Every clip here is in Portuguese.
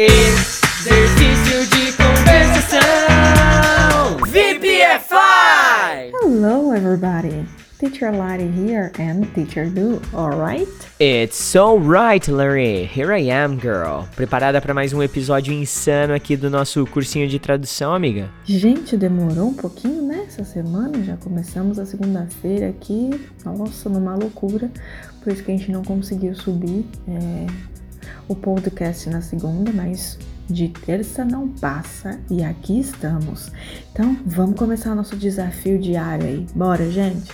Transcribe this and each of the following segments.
Exercício de conversação. VPFI. Hello, everybody. Teacher Lottie here and Teacher Du, alright? It's so right, Larry. Here I am, girl. Preparada para mais um episódio insano aqui do nosso cursinho de tradução, amiga? Gente, demorou um pouquinho nessa semana, já começamos a segunda-feira aqui. Nossa, numa loucura. Por isso que a gente não conseguiu subir é, o podcast na segunda, mas de terça não passa e aqui estamos. Então, vamos começar nosso desafio diário aí. Bora, gente?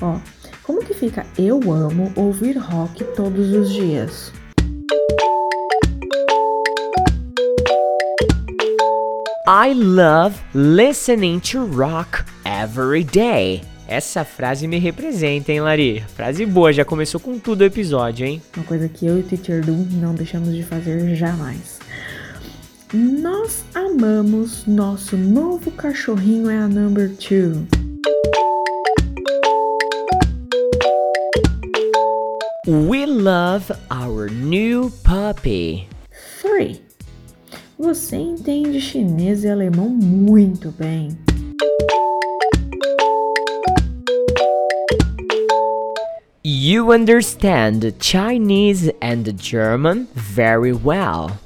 Ó, como que fica eu amo ouvir rock todos os dias? I love listening to rock every day. Essa frase me representa, hein, Lari? Frase boa, já começou com tudo o episódio, hein? Uma coisa que eu e o Teacher Doom não deixamos de fazer jamais. Nós amamos nosso novo cachorrinho é a number two. We love our new puppy. Three. Você entende chinês e alemão muito bem. You understand Chinese and German very well.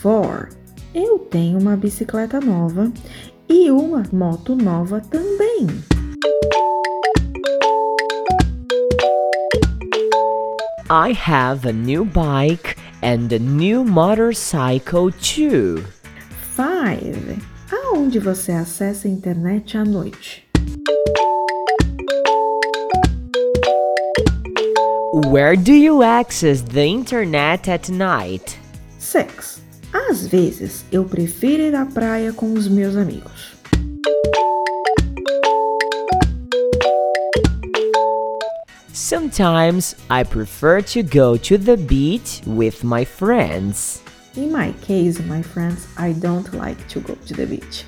Four. Eu tenho uma bicicleta nova e uma moto nova também. I have a new bike and a new motorcycle too. Five. Aonde você acessa a internet à noite? Where do you access the internet at night? Six. Às vezes eu prefiro ir à praia com os meus amigos. Sometimes I prefer to go to the beach with my friends. In my case, my friends, I don't like to go to the beach.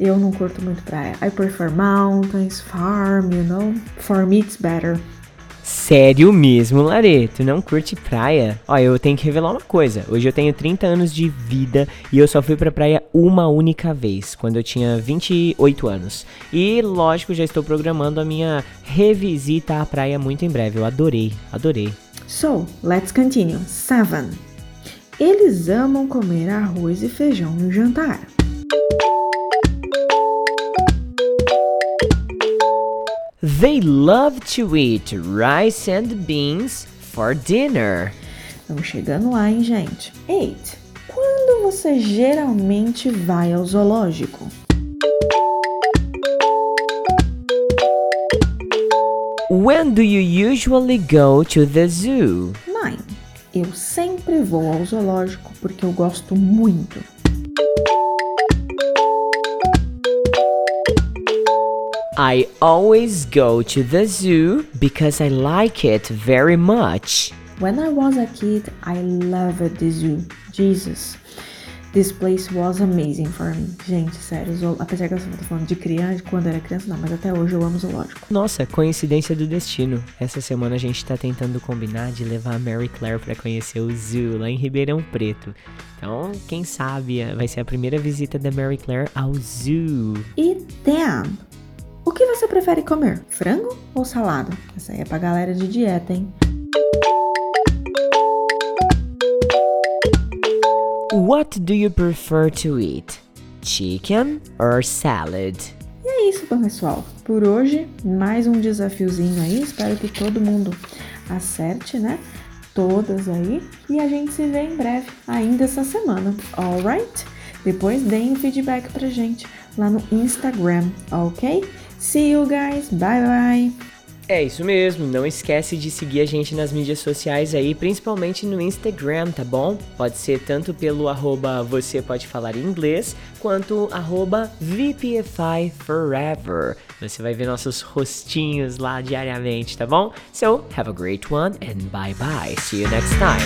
Eu não curto muito praia. I prefer mountains, farm, you know. For me it's better. Sério mesmo, Lare? Tu não curte praia? Ó, eu tenho que revelar uma coisa. Hoje eu tenho 30 anos de vida e eu só fui pra praia uma única vez, quando eu tinha 28 anos. E, lógico, já estou programando a minha revisita à praia muito em breve. Eu adorei, adorei. So, let's continue. Seven. Eles amam comer arroz e feijão no jantar. They love to eat rice and beans for dinner. Estamos chegando lá, hein, gente? Eight. Quando você geralmente vai ao zoológico? When do you usually go to the zoo? Nine. Eu sempre vou ao zoológico porque eu gosto muito. I always go to the zoo because I like it very much. When I was a kid, I loved the zoo. Jesus. This place was amazing for me. Gente, sério, zoo... apesar que eu tô falando de criança, quando era criança, não, mas até hoje eu amo zoológico. Nossa, coincidência do destino. Essa semana a gente tá tentando combinar de levar a Mary Claire para conhecer o zoo lá em Ribeirão Preto. Então, quem sabe vai ser a primeira visita da Mary Claire ao zoo. E damn, você prefere comer? Frango ou salada? Essa aí é pra galera de dieta, hein? What do you prefer to eat? Chicken or salad? E é isso, pessoal. Por hoje, mais um desafiozinho aí. Espero que todo mundo acerte, né? Todas aí. E a gente se vê em breve, ainda essa semana. Alright? Depois deem o feedback pra gente lá no Instagram, ok? See you guys. Bye bye. É isso mesmo, não esquece de seguir a gente nas mídias sociais aí, principalmente no Instagram, tá bom? Pode ser tanto pelo arroba você pode falar inglês, quanto arroba VPFI Forever. Você vai ver nossos rostinhos lá diariamente, tá bom? So, have a great one and bye bye. See you next time.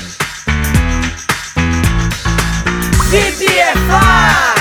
VPFI!